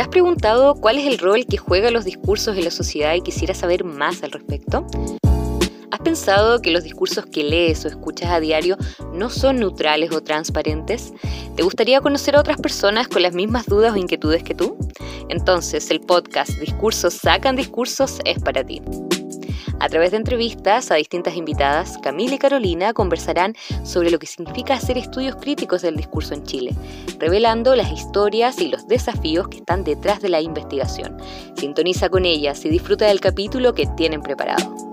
¿Te has preguntado cuál es el rol que juegan los discursos en la sociedad y quisieras saber más al respecto? ¿Has pensado que los discursos que lees o escuchas a diario no son neutrales o transparentes? ¿Te gustaría conocer a otras personas con las mismas dudas o inquietudes que tú? Entonces el podcast Discursos Sacan Discursos es para ti. A través de entrevistas a distintas invitadas, Camila y Carolina conversarán sobre lo que significa hacer estudios críticos del discurso en Chile, revelando las historias y los desafíos que están detrás de la investigación. Sintoniza con ellas y disfruta del capítulo que tienen preparado.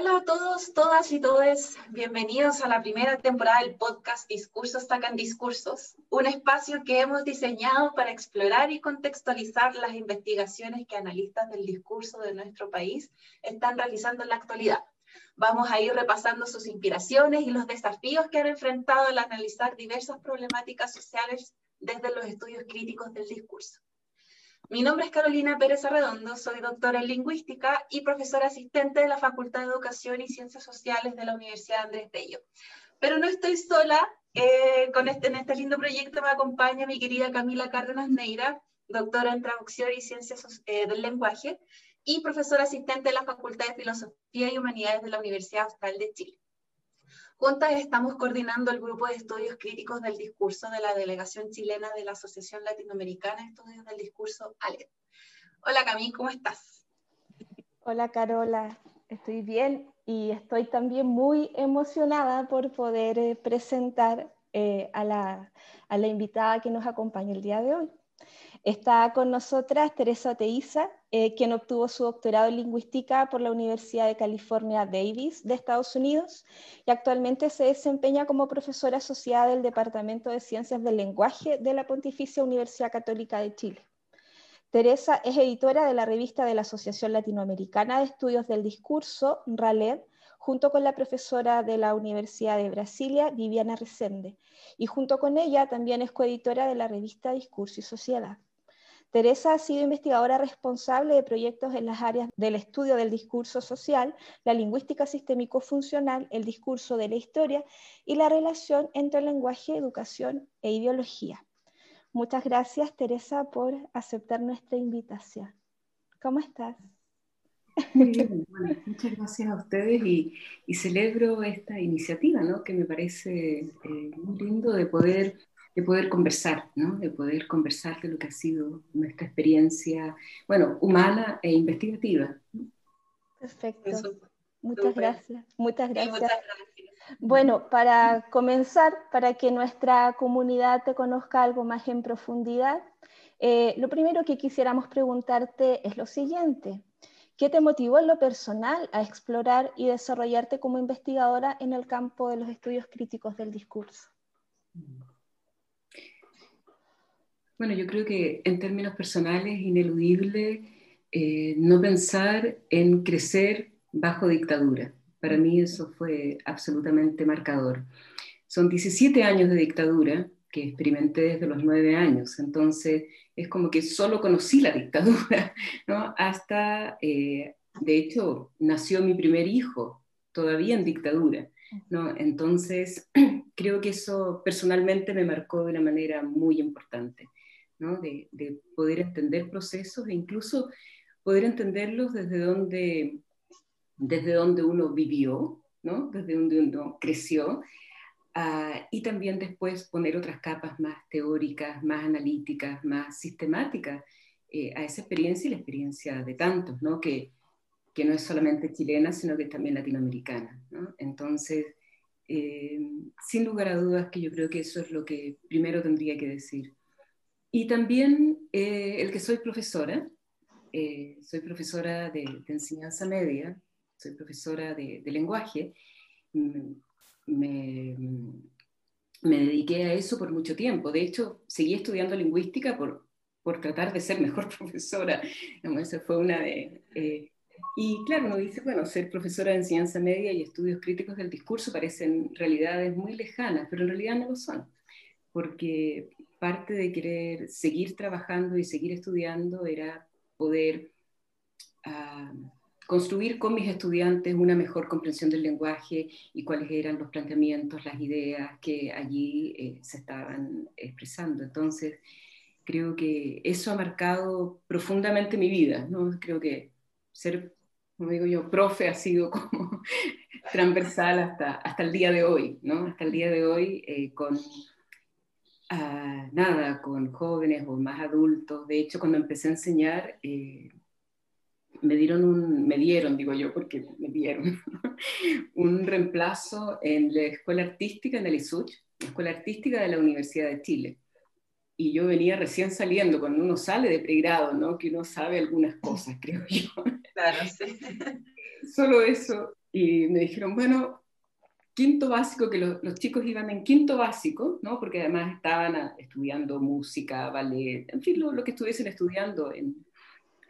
Hola a todos, todas y todos. Bienvenidos a la primera temporada del podcast Discursos Tacan Discursos, un espacio que hemos diseñado para explorar y contextualizar las investigaciones que analistas del discurso de nuestro país están realizando en la actualidad. Vamos a ir repasando sus inspiraciones y los desafíos que han enfrentado al analizar diversas problemáticas sociales desde los estudios críticos del discurso. Mi nombre es Carolina Pérez Arredondo, soy doctora en lingüística y profesora asistente de la Facultad de Educación y Ciencias Sociales de la Universidad Andrés Bello. Pero no estoy sola, eh, con este, en este lindo proyecto me acompaña mi querida Camila Cárdenas Neira, doctora en traducción y ciencias eh, del lenguaje y profesora asistente de la Facultad de Filosofía y Humanidades de la Universidad Austral de Chile. Juntas estamos coordinando el grupo de estudios críticos del discurso de la delegación chilena de la Asociación Latinoamericana de Estudios del Discurso, ALED. Hola Camille, ¿cómo estás? Hola Carola, estoy bien y estoy también muy emocionada por poder eh, presentar eh, a, la, a la invitada que nos acompaña el día de hoy. Está con nosotras Teresa Teiza, eh, quien obtuvo su doctorado en lingüística por la Universidad de California Davis de Estados Unidos y actualmente se desempeña como profesora asociada del Departamento de Ciencias del Lenguaje de la Pontificia Universidad Católica de Chile. Teresa es editora de la revista de la Asociación Latinoamericana de Estudios del Discurso, RALED, junto con la profesora de la Universidad de Brasilia, Viviana Resende, y junto con ella también es coeditora de la revista Discurso y Sociedad. Teresa ha sido investigadora responsable de proyectos en las áreas del estudio del discurso social, la lingüística sistémico-funcional, el discurso de la historia y la relación entre lenguaje, educación e ideología. Muchas gracias, Teresa, por aceptar nuestra invitación. ¿Cómo estás? Muy bien, muchas gracias a ustedes y, celebro esta iniciativa, ¿no? que me parece eh, muy lindo de poder de poder conversar, ¿no? de poder conversar de lo que ha sido nuestra experiencia, bueno, humana e investigativa. Perfecto. Muchas gracias. Muchas gracias. Bueno, para comenzar, para que nuestra comunidad te conozca algo más en profundidad, eh, lo primero que quisiéramos preguntarte es lo siguiente. ¿Qué te motivó en lo personal a explorar y desarrollarte como investigadora en el campo de los estudios críticos del discurso? Bueno, yo creo que en términos personales, ineludible eh, no pensar en crecer bajo dictadura. Para mí eso fue absolutamente marcador. Son 17 años de dictadura que experimenté desde los 9 años, entonces es como que solo conocí la dictadura, ¿no? Hasta, eh, de hecho, nació mi primer hijo todavía en dictadura, ¿no? Entonces, creo que eso personalmente me marcó de una manera muy importante de, poder entender procesos e incluso poder entenderlos desde donde, desde donde uno vivió, ¿no? desde donde uno creció, ah, y también después poner otras capas más teóricas, más analíticas, más sistemáticas eh, a esa experiencia y la experiencia de tantos, ¿no? Que, que no es solamente chilena, sino que también latinoamericana. ¿no? Entonces, eh, sin lugar a dudas que yo creo que eso es lo que primero tendría que decir. Y también eh, el que soy profesora, eh, soy profesora de, enseñanza media, soy profesora de, lenguaje, mm, me, me, dediqué a eso por mucho tiempo. De hecho, seguí estudiando lingüística por, por tratar de ser mejor profesora. Esa fue una de... Eh, y claro, uno dice, bueno, ser profesora de enseñanza media y estudios críticos del discurso parecen realidades muy lejanas, pero en realidad no lo son, porque parte de querer seguir trabajando y seguir estudiando era poder ah, construir con mis estudiantes una mejor comprensión del lenguaje y cuáles eran los planteamientos, las ideas que allí eh, se estaban expresando. Entonces, creo que eso ha marcado profundamente mi vida, ¿no? Creo que ser, como digo yo, profe ha sido como transversal hasta, hasta el día de hoy, ¿no? Hasta el día de hoy eh, con... Ah, nada, con jóvenes o más adultos. De hecho, cuando empecé a enseñar, eh, me dieron un, me dieron, digo yo, porque me dieron, un reemplazo en la Escuela Artística en el ISUCH, la Escuela Artística de la Universidad de Chile. Y yo venía recién saliendo, cuando uno sale de pregrado, ¿no? Que uno sabe algunas cosas, creo yo. Claro, sí. Solo eso. Y me dijeron, bueno, quinto básico, que los chicos iban en quinto básico, ¿no? Porque además estaban estudiando música, ballet, en fin, lo, lo que estuviesen estudiando en,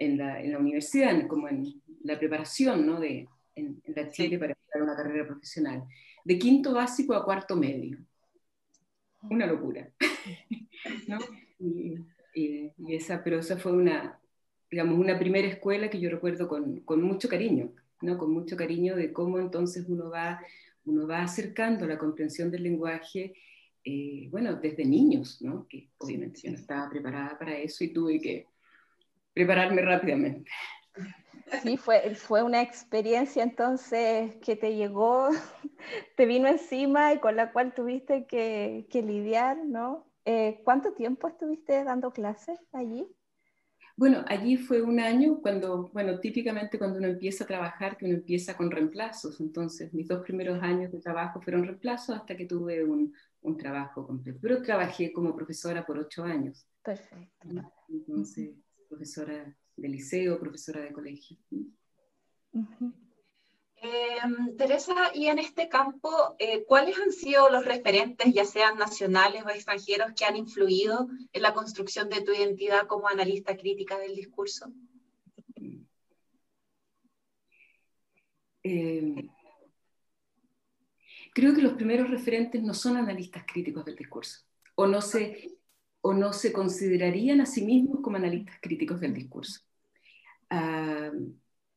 en la, en la universidad, como en la preparación ¿no? de, en, la Chile para empezar una carrera profesional. De quinto básico a cuarto medio. Una locura. ¿no? y, y, esa, pero esa fue una, digamos, una primera escuela que yo recuerdo con, con mucho cariño, ¿no? con mucho cariño de cómo entonces uno va, uno va acercando la comprensión del lenguaje, eh, bueno, desde niños, ¿no? que obviamente yo no estaba preparada para eso y tuve que prepararme rápidamente. Sí, fue, fue una experiencia entonces que te llegó, te vino encima y con la cual tuviste que, que lidiar, ¿no? Eh, ¿Cuánto tiempo estuviste dando clases allí? Bueno, allí fue un año cuando, bueno, típicamente cuando uno empieza a trabajar, que uno empieza con reemplazos. Entonces, mis dos primeros años de trabajo fueron reemplazos hasta que tuve un, un trabajo completo. Pero trabajé como profesora por ocho años. Perfecto. Entonces, profesora de liceo, profesora de colegio. Em, Teresa, y en este campo, eh, ¿cuáles han sido los referentes, ya sean nacionales o extranjeros, que han influido en la construcción de tu identidad como analista crítica del discurso? Eh, creo que los primeros referentes no son analistas críticos del discurso, o no se, o no se considerarían a sí mismos como analistas críticos del discurso. Ah,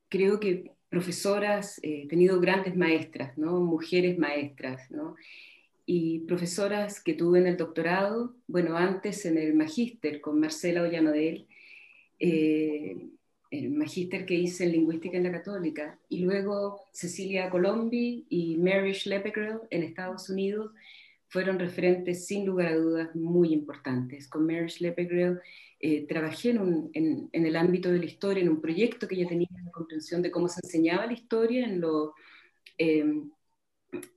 creo que profesoras, eh, he tenido grandes maestras, ¿no? mujeres maestras, ¿no? y profesoras que tuve en el doctorado, bueno, antes en el magíster con Marcela Ollanodel, eh, el magíster que hice en lingüística en la católica, y luego Cecilia Colombi y Mary Schleppegrell en Estados Unidos, fueron referentes sin lugar a dudas muy importantes. Con Mary Schleppegrell eh, trabajé en, en, en, el ámbito de la historia, en un proyecto que ella tenía de comprensión de cómo se enseñaba la historia en, lo, eh,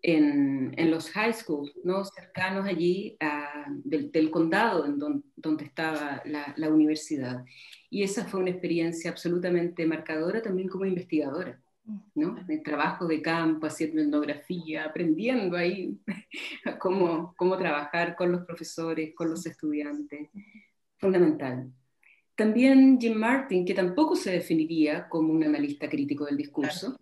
en, en, los high schools, ¿no? cercanos allí a, del, del, condado en don, donde estaba la, la universidad. Y esa fue una experiencia absolutamente marcadora también como investigadora. ¿no? El trabajo de campo, haciendo etnografía, aprendiendo ahí cómo, cómo trabajar con los profesores, con los estudiantes. Fundamental. También Jim Martin, que tampoco se definiría como un analista crítico del discurso,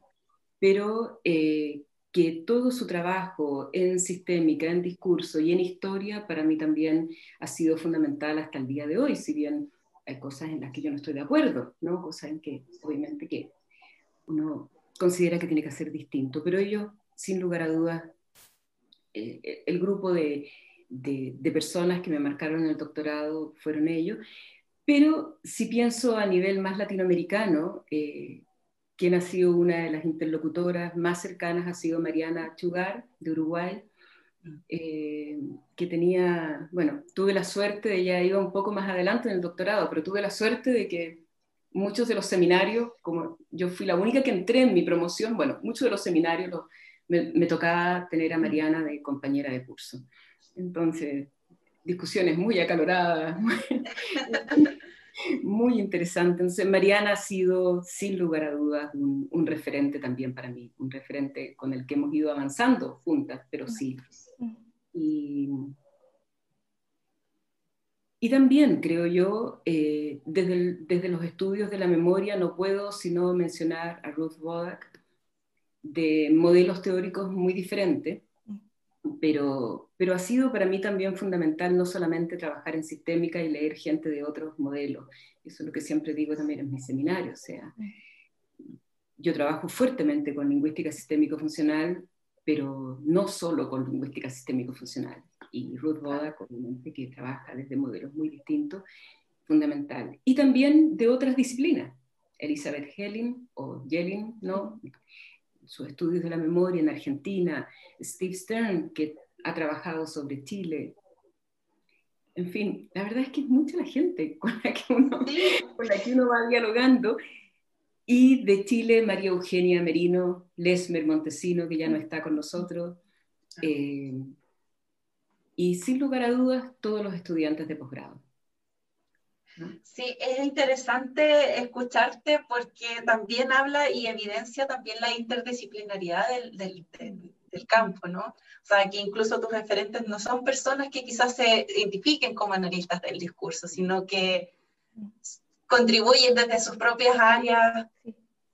pero eh, que todo su trabajo en sistémica, en discurso y en historia, para mí también ha sido fundamental hasta el día de hoy, si bien hay cosas en las que yo no estoy de acuerdo, ¿no? cosas en que obviamente que uno considera que tiene que ser distinto, pero ellos, sin lugar a dudas, eh, el grupo de, de, personas que me marcaron en el doctorado fueron ellos, pero si pienso a nivel más latinoamericano, eh, quien ha sido una de las interlocutoras más cercanas ha sido Mariana Chugar, de Uruguay, eh, que tenía, bueno, tuve la suerte, ella iba un poco más adelante en el doctorado, pero tuve la suerte de que muchos de los seminarios, como yo fui la única que entré en mi promoción, bueno, muchos de los seminarios me, me, tocaba tener a Mariana de compañera de curso. Entonces, discusiones muy acaloradas, muy, interesantes. Entonces, Mariana ha sido, sin lugar a dudas, un, un, referente también para mí, un referente con el que hemos ido avanzando juntas, pero sí. Y, y también, creo yo, eh, desde, el, desde, los estudios de la memoria no puedo sino mencionar a Ruth Wodak de modelos teóricos muy diferentes, pero, pero ha sido para mí también fundamental no solamente trabajar en sistémica y leer gente de otros modelos, eso es lo que siempre digo también en mis seminarios, o sea, yo trabajo fuertemente con lingüística sistémico-funcional, pero no solo con lingüística sistémico-funcional. Y Ruth Boda, obviamente, que trabaja desde modelos muy distintos, fundamental. Y también de otras disciplinas. Elizabeth Helling o Yelling, ¿no? Sus estudios de la memoria en Argentina, Steve Stern, que ha trabajado sobre Chile. En fin, la verdad es que es mucha la gente con la que uno, con la que uno va dialogando. Y de Chile, María Eugenia Merino, Lesmer Montesino, que ya no está con nosotros. Eh, y sin lugar a dudas, todos los estudiantes de posgrado. Sí, es interesante escucharte porque también habla y evidencia también la interdisciplinariedad del, del, del, campo, ¿no? O sea, que incluso tus referentes no son personas que quizás se identifiquen como analistas del discurso, sino que contribuyen desde sus propias áreas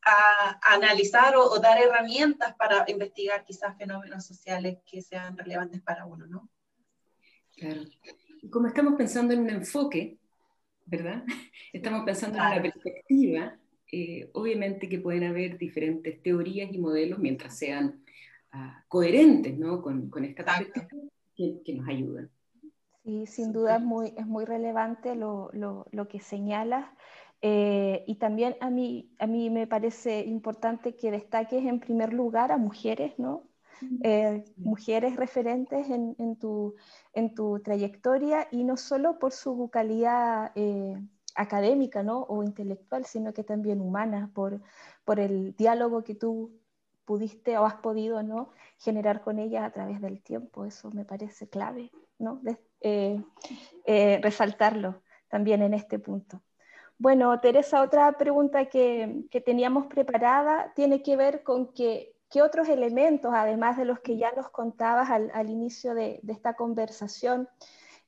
a, analizar o, dar herramientas para investigar quizás fenómenos sociales que sean relevantes para uno, ¿no? Claro. Y como estamos pensando en un enfoque, ¿verdad? Estamos pensando en una perspectiva, eh, obviamente que pueden haber diferentes teorías y modelos mientras sean ah, coherentes ¿no? con, con esta perspectiva que, que, nos ayudan. Sí, sin duda es muy, es muy relevante lo, lo, lo que señalas. Eh, y también a mí, a mí me parece importante que destaques en primer lugar a mujeres, ¿no? Eh, mujeres referentes en, en, tu, en, tu, trayectoria y no solo por su calidad eh, académica ¿no? o intelectual, sino que también humana, por, por el diálogo que tú pudiste o has podido ¿no? generar con ellas a través del tiempo. Eso me parece clave, ¿no? Eh, resaltarlo también en este punto. Bueno, Teresa, otra pregunta que, que teníamos preparada tiene que ver con que ¿Qué otros elementos, además de los que ya nos contabas al, inicio de, esta conversación,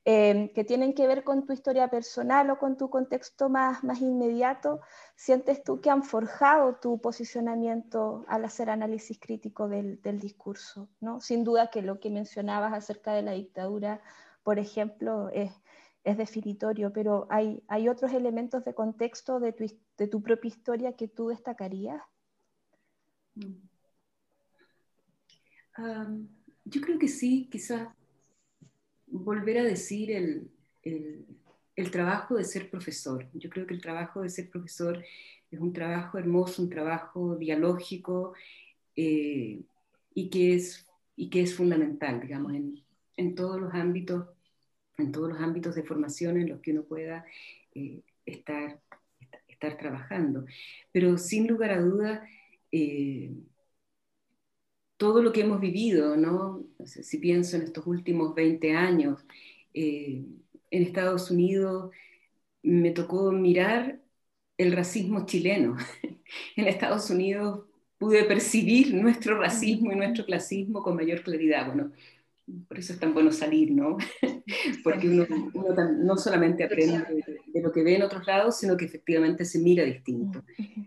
eh, que tienen que ver con tu historia personal o con tu contexto más, inmediato, sientes tú que han forjado tu posicionamiento al hacer análisis crítico del, discurso? ¿no? Sin duda que lo que mencionabas acerca de la dictadura, por ejemplo, es, definitorio, pero ¿hay, ¿hay otros elementos de contexto de tu, de tu propia historia que tú destacarías? Mm yo creo que sí, quizás volver a decir el, el, trabajo de ser profesor. Yo creo que el trabajo de ser profesor es un trabajo hermoso, un trabajo dialógico eh, y, que es, y que es fundamental, digamos, en, en, todos los ámbitos, en todos los ámbitos de formación en los que uno pueda eh, estar, estar trabajando. Pero sin lugar a dudas, eh, todo lo que hemos vivido, ¿no? Si pienso en estos últimos 20 años, eh, en Estados Unidos me tocó mirar el racismo chileno. en Estados Unidos pude percibir nuestro racismo y nuestro clasismo con mayor claridad. Bueno, por eso es tan bueno salir, ¿no? Porque uno, no solamente aprende de, de, lo que ve en otros lados, sino que efectivamente se mira distinto.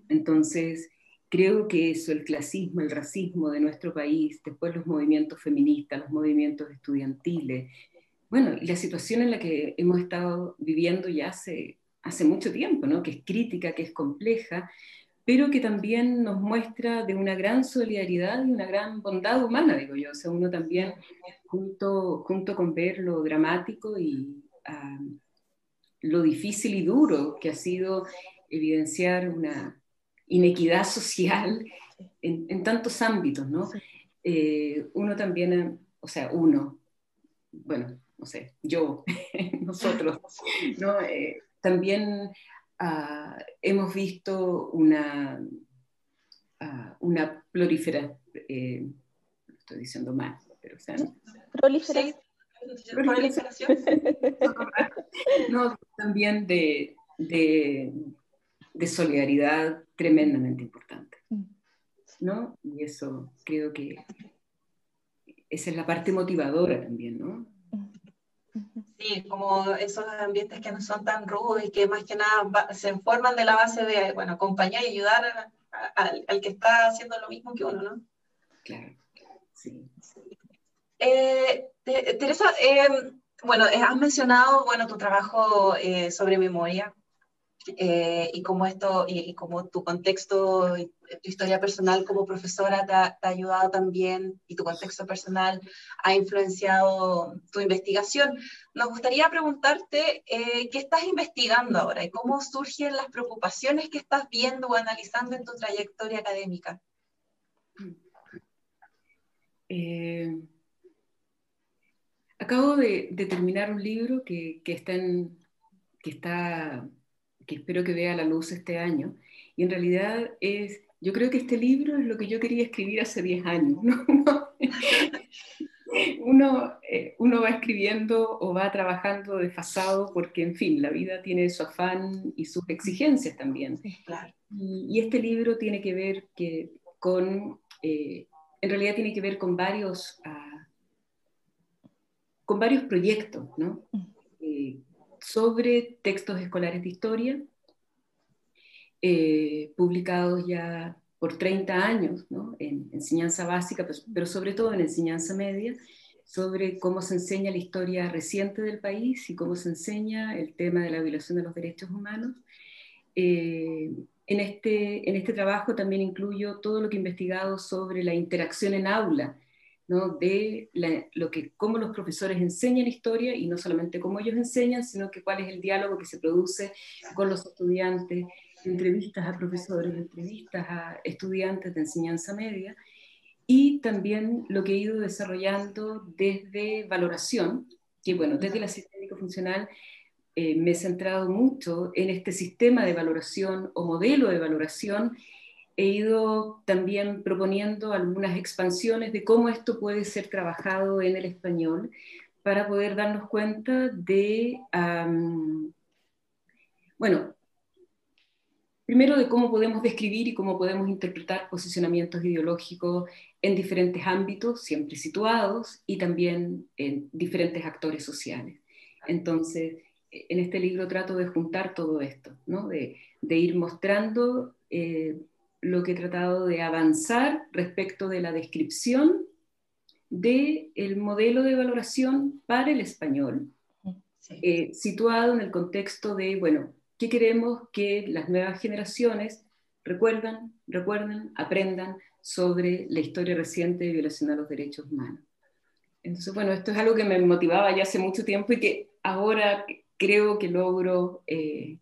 Entonces, creo que eso, el clasismo, el racismo de nuestro país, después los movimientos feministas, los movimientos estudiantiles, bueno, y la situación en la que hemos estado viviendo ya hace, hace mucho tiempo, ¿no? que es crítica, que es compleja, pero que también nos muestra de una gran solidaridad y una gran bondad humana, digo yo. O sea, uno también, junto, junto con ver lo dramático y ah, lo difícil y duro que ha sido evidenciar una, inequidad social en, tantos ámbitos, ¿no? Eh, uno también, o sea, uno, bueno, no sé, yo, nosotros, ¿no? Eh, también ah, hemos visto una, uh, una proliferación, eh, estoy diciendo mal, pero o sea, proliferación. proliferación. no, también de, de de solidaridad tremendamente importante. Mm. ¿no? Y eso creo que esa es la parte motivadora también, ¿no? Sí, como esos ambientes que no son tan rudos y que más que nada se forman de la base de, bueno, acompañar y ayudar al que está haciendo lo mismo que uno, ¿no? Claro, sí. Eh, Teresa, eh, bueno, has mencionado, bueno, tu trabajo eh, sobre memoria, eh, y cómo esto, y, como tu contexto, tu historia personal como profesora te ha, ayudado también, y tu contexto personal ha influenciado tu investigación. Nos gustaría preguntarte eh, qué estás investigando ahora y cómo surgen las preocupaciones que estás viendo o analizando en tu trayectoria académica. Eh, acabo de, terminar un libro que está en, que está que espero que vea la luz este año. Y en realidad es, yo creo que este libro es lo que yo quería escribir hace 10 años. Uno, eh, uno, va escribiendo o va trabajando desfasado porque, en fin, la vida tiene su afán y sus exigencias también. Y, este libro tiene que ver que con, eh, en realidad tiene que ver con varios, ah, con varios proyectos, ¿no? Mm. Eh, sobre textos escolares de historia, eh, publicados ya por 30 años en enseñanza básica, pues, pero sobre todo en enseñanza media, sobre cómo se enseña la historia reciente del país y cómo se enseña el tema de la violación de los derechos humanos. Eh, en, este, en este trabajo también incluyo todo lo que he investigado sobre la interacción en aula de lo que, cómo los profesores enseñan historia y no solamente cómo ellos enseñan, sino que cuál es el diálogo que se produce con los estudiantes, entrevistas a profesores, entrevistas a estudiantes de enseñanza media. Y también lo que he ido desarrollando desde valoración, que bueno, desde la sistémica funcional eh, me he centrado mucho en este sistema de valoración o modelo de valoración he ido también proponiendo algunas expansiones de cómo esto puede ser trabajado en el español para poder darnos cuenta de, bueno, primero de cómo podemos describir y cómo podemos interpretar posicionamientos ideológicos en diferentes ámbitos, siempre situados, y también en diferentes actores sociales. Entonces, en este libro trato de juntar todo esto, ¿no? de, ir mostrando eh, lo que he tratado de avanzar respecto de la descripción del el modelo de valoración para el español, eh, situado en el contexto de, bueno, ¿qué queremos que las nuevas generaciones recuerdan, recuerden, aprendan sobre la historia reciente de violación a los derechos humanos? Entonces, bueno, esto es algo que me motivaba ya hace mucho tiempo y que ahora creo que logro eh,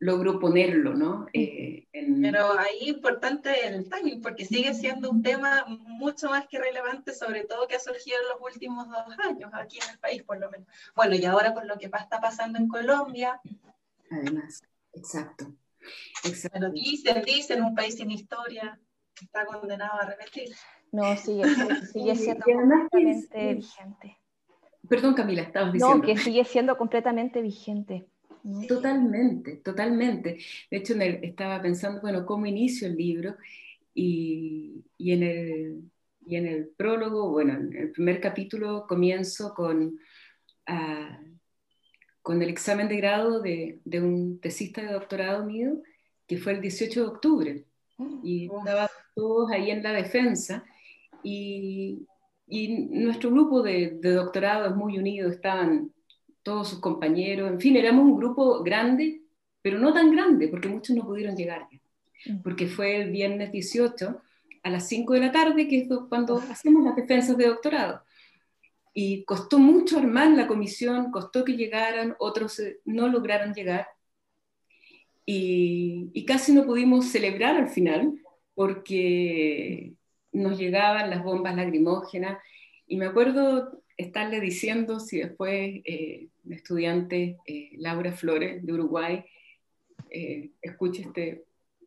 logro ponerlo, ¿no? Eh, Pero ahí importante el timing, porque sigue siendo un tema mucho más que relevante, sobre todo que ha surgido en los últimos dos años, aquí en el país por lo menos. Bueno, y ahora con lo que está pasando en Colombia. Además, exacto. exacto. Pero dicen, dicen, un país sin historia está condenado a repetir. No, sigue, sigue siendo completamente vigente. Perdón, Camila, estabas diciendo. No, que sigue siendo completamente vigente. Totalmente, totalmente. De hecho, estaba pensando, bueno, cómo inicio el libro y, en el, y en el prólogo, bueno, en el primer capítulo comienzo con, ah, con el examen de grado de, de, un tesista de doctorado mío, que fue el 18 de octubre. Mm, y estaban todos ahí en la defensa y, y nuestro grupo de, de doctorado es muy unido, estaban todos sus compañeros, en fin, éramos un grupo grande, pero no tan grande, porque muchos no pudieron llegar, mm. porque fue el viernes 18 a las 5 de la tarde, que es cuando hacemos las defensas de doctorado. Y costó mucho armar la comisión, costó que llegaran, otros eh, no lograron llegar, y, y casi no pudimos celebrar al final, porque nos llegaban las bombas lacrimógenas, y me acuerdo estarle diciendo si después eh, estudiante eh, Laura Flores de Uruguay eh, escucha este,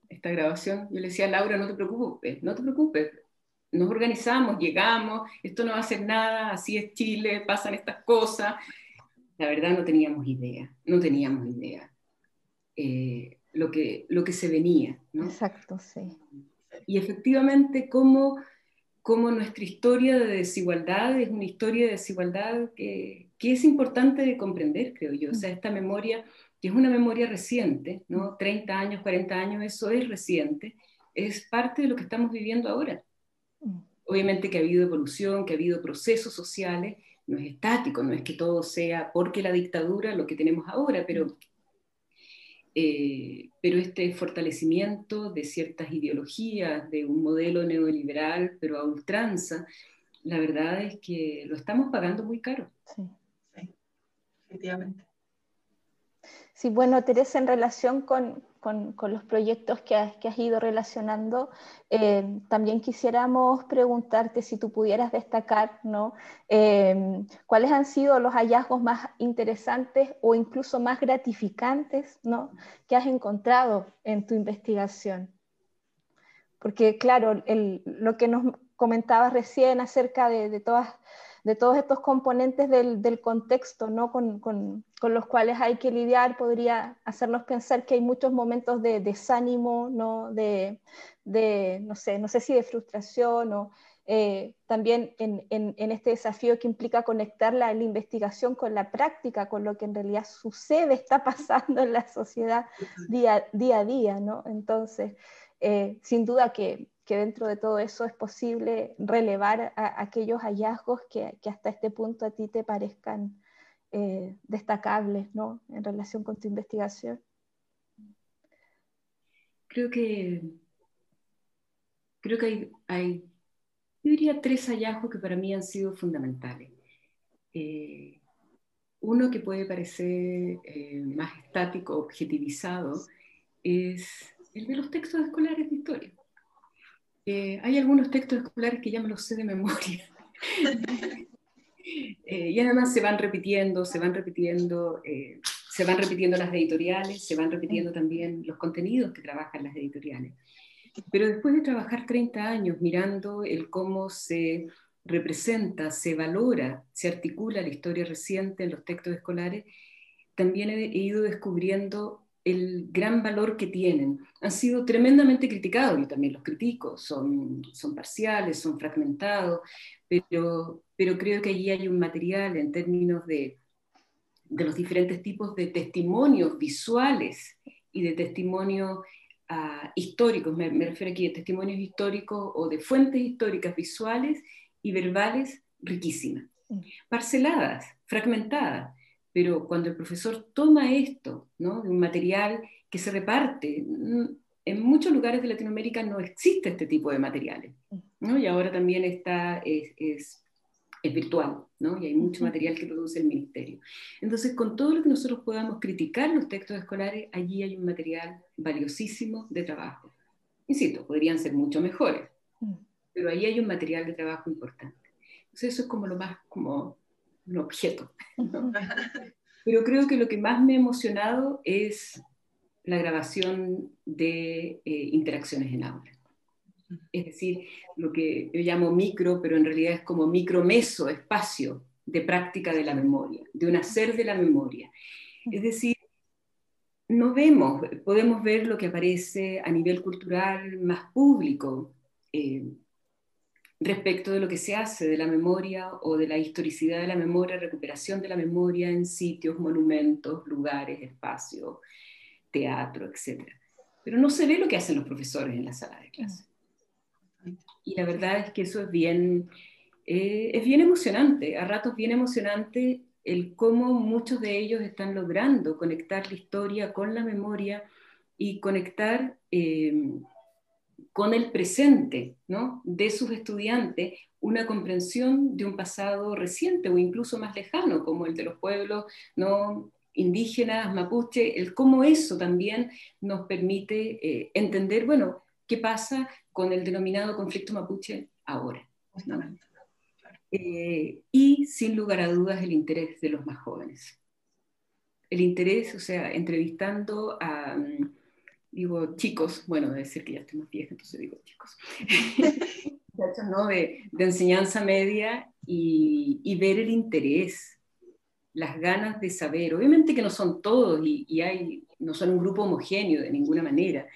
esta grabación, yo le decía, Laura, no te preocupes, no te preocupes, nos organizamos, llegamos, esto no va a hacer nada, así es Chile, pasan estas cosas. La verdad no teníamos idea, no teníamos idea eh, lo, que, lo que se venía. ¿no? Exacto, sí. Y efectivamente, cómo cómo nuestra historia de desigualdad es una historia de desigualdad que, que, es importante de comprender, creo yo. O sea, esta memoria, que es una memoria reciente, ¿no? 30 años, 40 años, eso es reciente, es parte de lo que estamos viviendo ahora. Obviamente que ha habido evolución, que ha habido procesos sociales, no es estático, no es que todo sea porque la dictadura lo que tenemos ahora, pero eh, pero este fortalecimiento de ciertas ideologías, de un modelo neoliberal, pero a ultranza, la verdad es que lo estamos pagando muy caro. Sí, sí efectivamente. Sí, bueno, Teresa, en relación con, con, los proyectos que has, ido relacionando, eh, también quisiéramos preguntarte si tú pudieras destacar, ¿no? Eh, ¿Cuáles han sido los hallazgos más interesantes o incluso más gratificantes, ¿no? Que has encontrado en tu investigación. Porque, claro, lo que nos comentabas recién acerca de, de todas de todos estos componentes del, del contexto ¿no? Con, con, con, los cuales hay que lidiar, podría hacernos pensar que hay muchos momentos de desánimo, ¿no? De, de, no, sé, no sé si de frustración o eh, también en, en, en, este desafío que implica conectar la, la, investigación con la práctica, con lo que en realidad sucede, está pasando en la sociedad día, día a día, ¿no? Entonces, eh, sin duda que que dentro de todo eso es posible relevar aquellos hallazgos que, hasta este punto a ti te parezcan eh, destacables ¿no? en relación con tu investigación. Creo que, creo que hay, hay yo diría tres hallazgos que para mí han sido fundamentales. Eh, uno que puede parecer eh, más estático, objetivizado, es el de los textos escolares de historia. Eh, hay algunos textos escolares que ya me los sé de memoria. Eh, y además se van repitiendo, se van repitiendo, eh, se van repitiendo las editoriales, se van repitiendo también los contenidos que trabajan las editoriales. Pero después de trabajar 30 años mirando el cómo se representa, se valora, se articula la historia reciente en los textos escolares, también he ido descubriendo el gran valor que tienen. Han sido tremendamente criticados, y también los critico, son, son parciales, son fragmentados, pero, pero creo que allí hay un material en términos de, de los diferentes tipos de testimonios visuales y de testimonios uh, históricos, me, me, refiero aquí a testimonios históricos o de fuentes históricas visuales y verbales riquísimas, mm. parceladas, fragmentadas pero cuando el profesor toma esto, ¿no? de un material que se reparte, mm, en muchos lugares de Latinoamérica no existe este tipo de materiales, ¿no? y ahora también está, es, es, es virtual, ¿no? y hay mucho material que produce el ministerio. Entonces, con todo lo que nosotros podamos criticar los textos escolares, allí hay un material valiosísimo de trabajo. Insisto, podrían ser mucho mejores, pero ahí hay un material de trabajo importante. Entonces, eso es como lo más como un objeto. Pero creo que lo que más me ha emocionado es la grabación de eh, interacciones en aula. Es decir, lo que yo llamo micro, pero en realidad es como micro-meso, espacio de práctica de la memoria, de un hacer de la memoria. Es decir, no vemos, podemos ver lo que aparece a nivel cultural más público, eh, respecto de lo que se hace de la memoria o de la historicidad de la memoria, recuperación de la memoria en sitios, monumentos, lugares, espacios, teatro, etc. Pero no se ve lo que hacen los profesores en la sala de clase. Y la verdad es que eso es bien, eh, es bien emocionante, a ratos bien emocionante el cómo muchos de ellos están logrando conectar la historia con la memoria y conectar eh, con el presente ¿no? de sus estudiantes una comprensión de un pasado reciente o incluso más lejano, como el de los pueblos ¿no? indígenas, mapuche, el cómo eso también nos permite eh, entender, bueno, qué pasa con el denominado conflicto mapuche ahora. Eh, y sin lugar a dudas el interés de los más jóvenes. El interés, o sea, entrevistando a... Mm, digo chicos, bueno, de decir que ya estoy más vieja, entonces digo chicos, ¿no? de, de, enseñanza media y, y, ver el interés, las ganas de saber. Obviamente que no son todos y, y, hay, no son un grupo homogéneo de ninguna manera,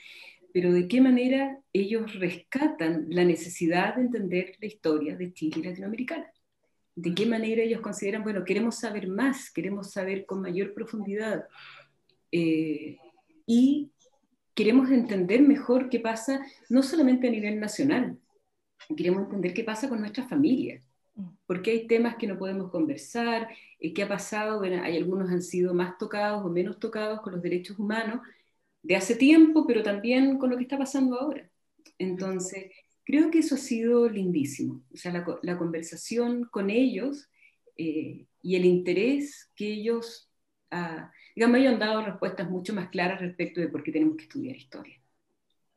pero de qué manera ellos rescatan la necesidad de entender la historia de Chile y Latinoamericana. De qué manera ellos consideran, bueno, queremos saber más, queremos saber con mayor profundidad. Eh, y queremos entender mejor qué pasa, no solamente a nivel nacional, queremos entender qué pasa con nuestras familias, porque hay temas que no podemos conversar, eh, qué ha pasado, bueno, hay algunos han sido más tocados o menos tocados con los derechos humanos, de hace tiempo, pero también con lo que está pasando ahora. Entonces, creo que eso ha sido lindísimo. O sea, la, conversación con ellos eh, y el interés que ellos, ah, digamos, ellos han dado respuestas mucho más claras respecto de por qué tenemos que estudiar historia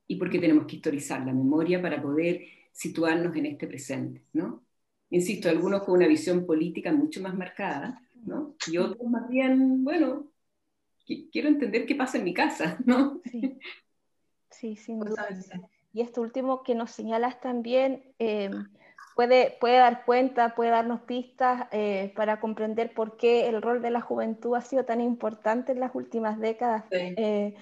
y por qué tenemos que historizar la memoria para poder situarnos en este presente, ¿no? Insisto, algunos con una visión política mucho más marcada, ¿no? Y otros más bien, bueno, quiero entender qué pasa en mi casa, ¿no? Sí, sí sin duda. Y esto último que nos señalas también eh, puede, puede dar cuenta, puede darnos pistas eh, para comprender por qué el rol de la juventud ha sido tan importante en las últimas décadas. Eh,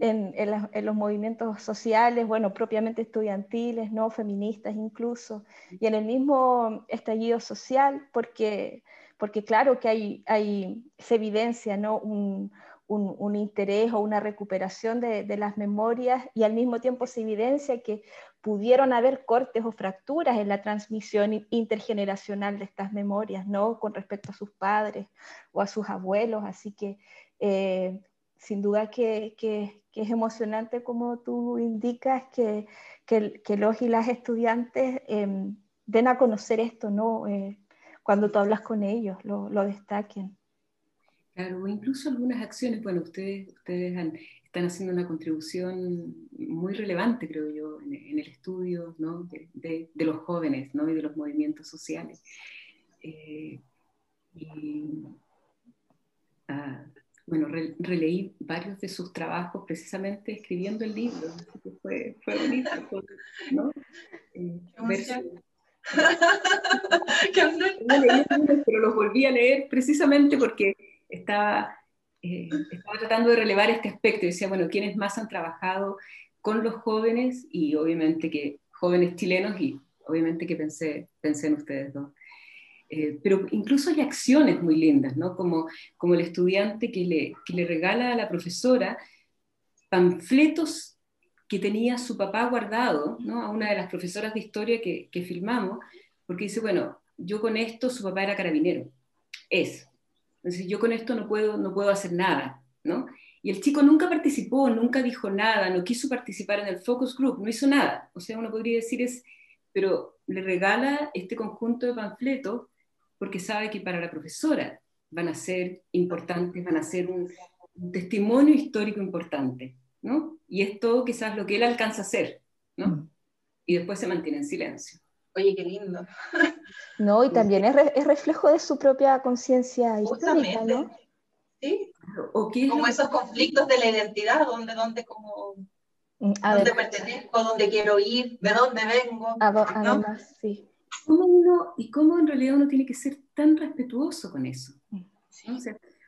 en, en, los movimientos sociales, bueno, propiamente estudiantiles, no feministas incluso, y en el mismo estallido social, porque, porque claro que hay, hay, se evidencia ¿no? un, un, interés o una recuperación de, las memorias y al mismo tiempo se evidencia que pudieron haber cortes o fracturas en la transmisión intergeneracional de estas memorias, ¿no? Con respecto a sus padres o a sus abuelos. Así que eh, sin duda que, es emocionante como tú indicas que, los y las estudiantes em, den a conocer esto, ¿no? Eh, cuando tú hablas con ellos, lo destaquen. Claro, incluso algunas acciones, bueno, ustedes, ustedes están haciendo una contribución muy relevante, creo yo, en, el estudio ¿no? de, de, los jóvenes ¿no? y de los movimientos sociales. Eh, y, ah, bueno, releí varios de sus trabajos precisamente escribiendo el libro, así que fue, fue bonito, ¿no? Eh, pero los volví a leer precisamente porque estaba, eh, estaba tratando de relevar este aspecto. Decía, bueno, ¿quiénes más han trabajado con los jóvenes? Y obviamente que jóvenes chilenos y obviamente que pensé, pensé en ustedes dos. Eh, pero incluso hay acciones muy lindas, ¿no? Como, como el estudiante que le, que le regala a la profesora panfletos que tenía su papá guardado, ¿no? A una de las profesoras de historia que, que filmamos, porque dice, bueno, yo con esto, su papá era carabinero, es, entonces yo con esto no puedo, no puedo hacer nada, ¿no? Y el chico nunca participó, nunca dijo nada, no quiso participar en el focus group, no hizo nada. O sea, uno podría decir es, pero le regala este conjunto de panfletos porque sabe que para la profesora van a ser importantes, van a ser un, testimonio histórico importante, ¿no? Y es todo quizás lo que él alcanza a hacer, ¿no? Mm. Y después se mantiene en silencio. Oye, qué lindo. No, y también es, reflejo de su propia conciencia histórica, ¿no? Sí. como esos conflictos de la identidad, donde, donde como mm, dónde pertenezco, dónde quiero ir, de dónde vengo. Además, sí. y cómo en realidad uno tiene que ser tan respetuoso con eso.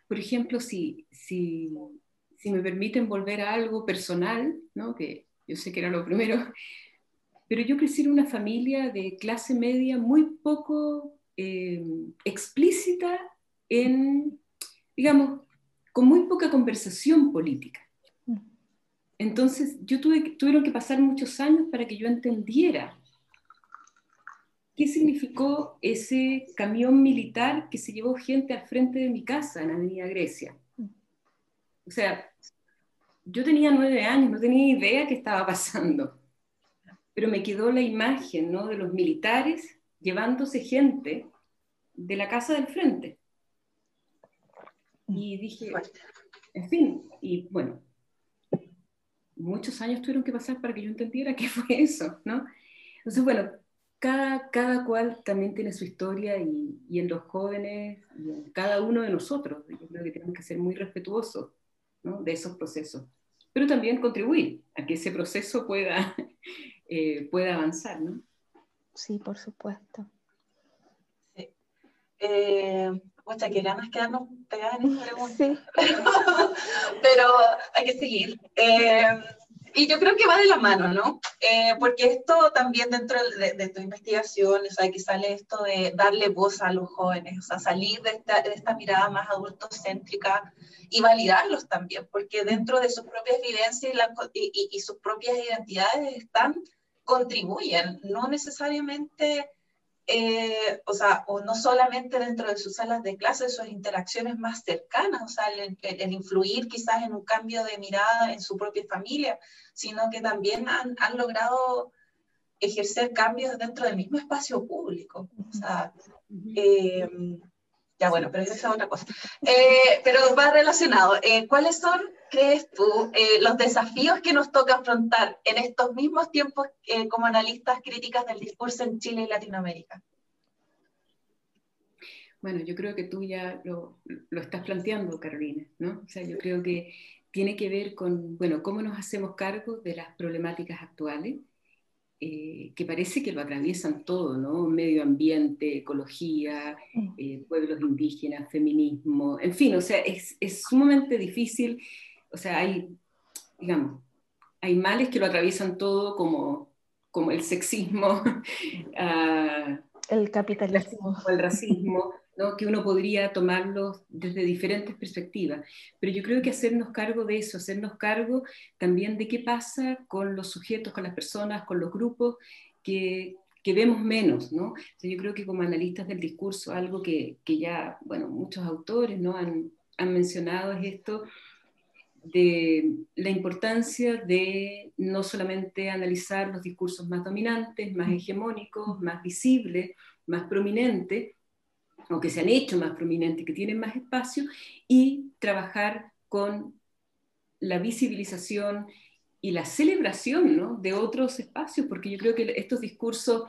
Por ejemplo, si, si, si me permiten volver a algo personal, ¿no? que yo sé que era lo primero, pero yo crecí en una familia de clase media muy poco eh, explícita en, digamos, con muy poca conversación política. Entonces, yo tuve, tuvieron que pasar muchos años para que yo entendiera qué significó ese camión militar que se llevó gente al frente de mi casa en Avenida Grecia. O sea, yo tenía nueve años, no tenía idea qué estaba pasando pero me quedó la imagen ¿no? de los militares llevándose gente de la casa del frente. Y dije, en fin, y bueno, muchos años tuvieron que pasar para que yo entendiera qué fue eso, ¿no? Entonces, bueno, cada, cada cual también tiene su historia y, y, en los jóvenes, y en cada uno de nosotros, yo creo que tenemos que ser muy respetuosos ¿no? de esos procesos, pero también contribuir a que ese proceso pueda eh, pueda avanzar, ¿no? Sí, por supuesto. Sí. Eh, que ganas quedarnos pegadas en esta pregunta. Sí. Pero hay que seguir. Eh, y yo creo que va de la mano, ¿no? Eh, porque esto también dentro de, tu investigación, o sea, que sale esto de darle voz a los jóvenes, o sea, salir de esta, de esta mirada más adultocéntrica y validarlos también, porque dentro de sus propias vivencias y, y sus propias identidades están contribuyen, no necesariamente eh, o sea, o no solamente dentro de sus salas de clase, sus interacciones más cercanas, o sea, el, el, influir quizás en un cambio de mirada en su propia familia, sino que también han, han logrado ejercer cambios dentro del mismo espacio público. O sea, eh, ya bueno, pero esa es otra cosa. Eh, pero va relacionado. ¿Cuáles son, crees tú, los desafíos que nos toca afrontar en estos mismos tiempos como analistas críticas del discurso en Chile y Latinoamérica? Bueno, yo creo que tú ya lo, lo estás planteando, Carolina, ¿no? O sea, yo creo que tiene que ver con, bueno, cómo nos hacemos cargo de las problemáticas actuales, eh, que parece que lo atraviesan todo, ¿no? Medio ambiente, ecología, eh, pueblos indígenas, feminismo, en fin, o sea, es, es, sumamente difícil, o sea, hay, digamos, hay males que lo atraviesan todo como, como el sexismo, uh, el capitalismo, el racismo, que uno podría tomarlos desde diferentes perspectivas. Pero yo creo que hacernos cargo de eso, hacernos cargo también de qué pasa con los sujetos, con las personas, con los grupos que, que vemos menos. ¿no? yo creo que como analistas del discurso, algo que, que ya, bueno, muchos autores ¿no? han, han mencionado es esto de la importancia de no solamente analizar los discursos más dominantes, más hegemónicos, más visibles, más prominentes, o que se han hecho más prominentes, que tienen más espacio, y trabajar con la visibilización y la celebración ¿no? de otros espacios, porque yo creo que estos discursos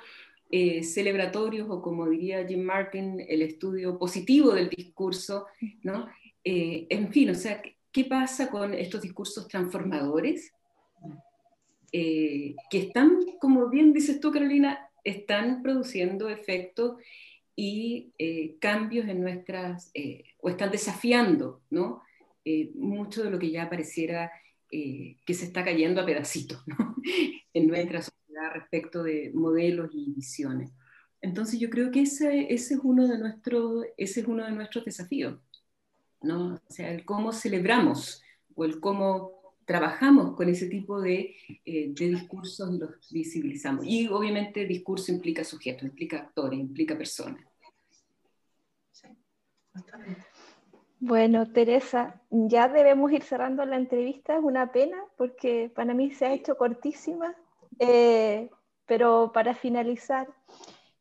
eh, celebratorios, o como diría Jim Martin, el estudio positivo del discurso, ¿no? Eh, en fin, o sea, ¿qué pasa con estos discursos transformadores? Eh, que están, como bien dices tú, Carolina, están produciendo efectos y eh, cambios en nuestras, eh, o están desafiando, ¿no? Eh, mucho de lo que ya pareciera que se está cayendo a pedacitos, ¿no? en nuestra sociedad respecto de modelos y visiones. Entonces yo creo que ese, ese, es, uno de nuestros, ese es uno de nuestros desafíos, ¿no? O sea, el cómo celebramos o el cómo trabajamos con ese tipo de, de, discursos y los visibilizamos. Y obviamente discurso implica sujetos, implica actores, implica personas. Bueno, Teresa, ya debemos ir cerrando la entrevista, es una pena porque para mí se ha hecho cortísima, eh, pero para finalizar,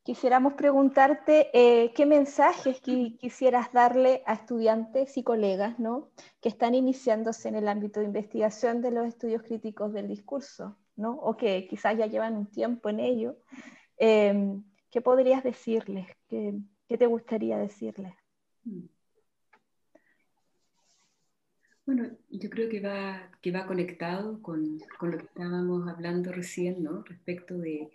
quisiéramos preguntarte eh, qué mensajes quisieras darle a estudiantes y colegas ¿no? que están iniciándose en el ámbito de investigación de los estudios críticos del discurso, ¿no? o que quizás ya llevan un tiempo en ello. Eh, ¿Qué podrías decirles? ¿Qué, ¿Qué te gustaría decirles? Bueno, yo creo que va, que va conectado con, con lo que estábamos hablando recién, ¿no? Respecto de,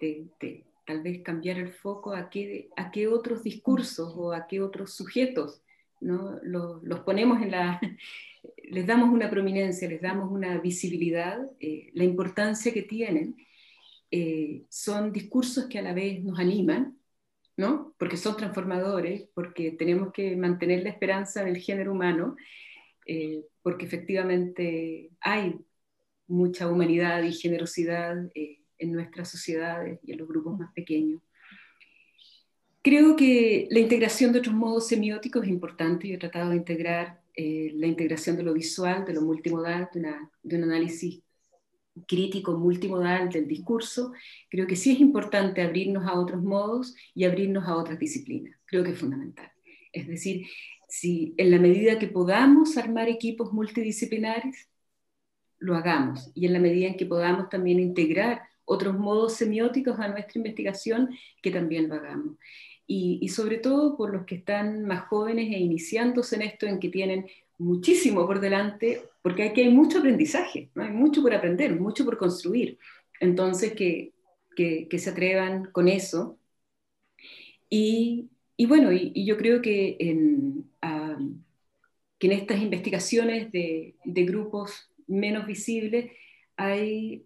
de, tal vez cambiar el foco a qué, a qué otros discursos o a qué otros sujetos, ¿no? Los, los ponemos en la... les damos una prominencia, les damos una visibilidad, eh, la importancia que tienen. Eh, son discursos que a la vez nos animan, ¿no? Porque son transformadores, porque tenemos que mantener la esperanza del género humano eh, porque efectivamente hay mucha humanidad y generosidad en nuestras sociedades y en los grupos más pequeños. Creo que la integración de otros modos semióticos es importante. Yo he tratado de integrar eh, la integración de lo visual, de lo multimodal, de, de, un análisis crítico multimodal del discurso. Creo que sí es importante abrirnos a otros modos y abrirnos a otras disciplinas. Creo que es fundamental. Es decir, si en la medida que podamos armar equipos multidisciplinares, lo hagamos. Y en la medida en que podamos también integrar otros modos semióticos a nuestra investigación, que también lo hagamos. Y, sobre todo por los que están más jóvenes e iniciándose en esto, en que tienen muchísimo por delante, porque aquí hay mucho aprendizaje, ¿no? hay mucho por aprender, mucho por construir. Entonces, que, que, que se atrevan con eso. Y, y bueno, y, yo creo que en, que en estas investigaciones de, de, grupos menos visibles hay,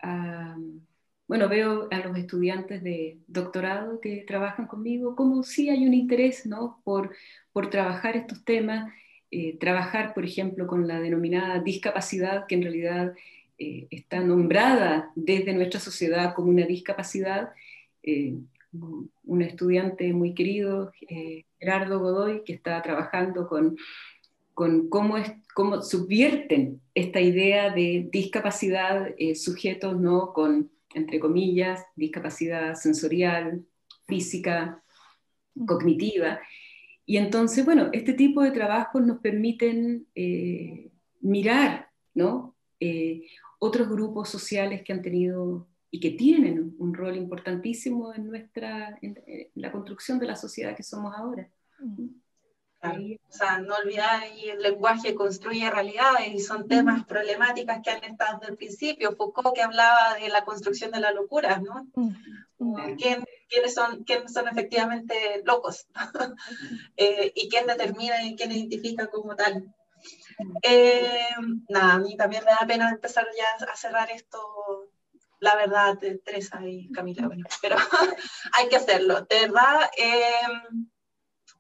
bueno, veo a los estudiantes de doctorado que trabajan conmigo como sí hay un interés ¿no? por, por trabajar estos temas, eh, trabajar, por ejemplo, con la denominada discapacidad, que en realidad eh, está nombrada desde nuestra sociedad como una discapacidad. Eh, un estudiante muy querido, eh, Gerardo Godoy, que está trabajando con, con cómo, es, cómo subvierten esta idea de discapacidad, eh, sujetos ¿no? con, entre comillas, discapacidad sensorial, física, cognitiva. Y entonces, bueno, este tipo de trabajos nos permiten eh, mirar ¿no? otros grupos sociales que han tenido y que tienen un rol importantísimo en nuestra en, la construcción de la sociedad que somos ahora. O sea, no olvidar y el lenguaje construye realidades y son temas, problemáticas que han estado desde el principio. Foucault que hablaba de la construcción de la locura, ¿no? ¿Quién, ¿Quiénes, son, quiénes son efectivamente locos? eh, y quién determina y quién identifica como tal. Eh, nada, a mí también me da pena empezar ya a cerrar esto la verdad, Teresa y Camila, bueno, pero hay que hacerlo. De verdad, em,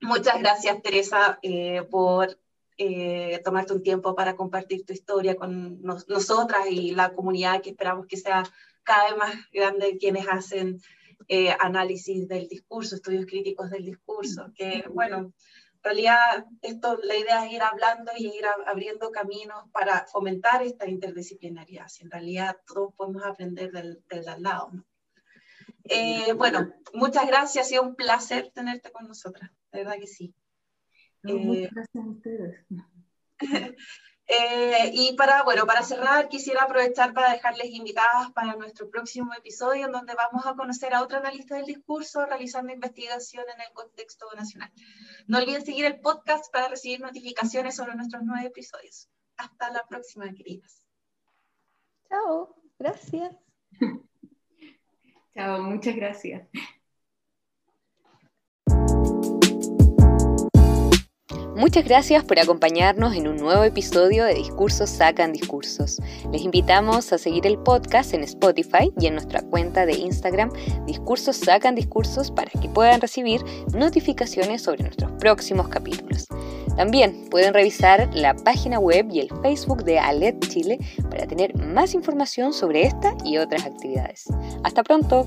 muchas gracias, Teresa, eh, por eh, tomarte un tiempo para compartir tu historia con nosotras y la comunidad que esperamos que sea cada vez más grande quienes hacen eh, análisis del discurso, estudios críticos del discurso, que bueno, realidad esto, la idea es ir hablando y ir abriendo caminos para fomentar esta interdisciplinaridad. Si en realidad todos podemos aprender del, del al lado. Bueno, muchas gracias, ha sido un placer tenerte con nosotras, de verdad que sí. muchas eh, gracias a ustedes. Eh, y para, bueno, para cerrar, quisiera aprovechar para dejarles invitadas para nuestro próximo episodio, en donde vamos a conocer a otra analista del discurso realizando investigación en el contexto nacional. No olviden seguir el podcast para recibir notificaciones sobre nuestros nuevos episodios. Hasta la próxima, queridas. Chao, gracias. Chao, muchas gracias. Muchas gracias por acompañarnos en un nuevo episodio de Discursos Sacan Discursos. Les invitamos a seguir el podcast en Spotify y en nuestra cuenta de Instagram Discursos Sacan Discursos para que puedan recibir notificaciones sobre nuestros próximos capítulos. También pueden revisar la página web y el Facebook de ALET Chile para tener más información sobre esta y otras actividades. Hasta pronto.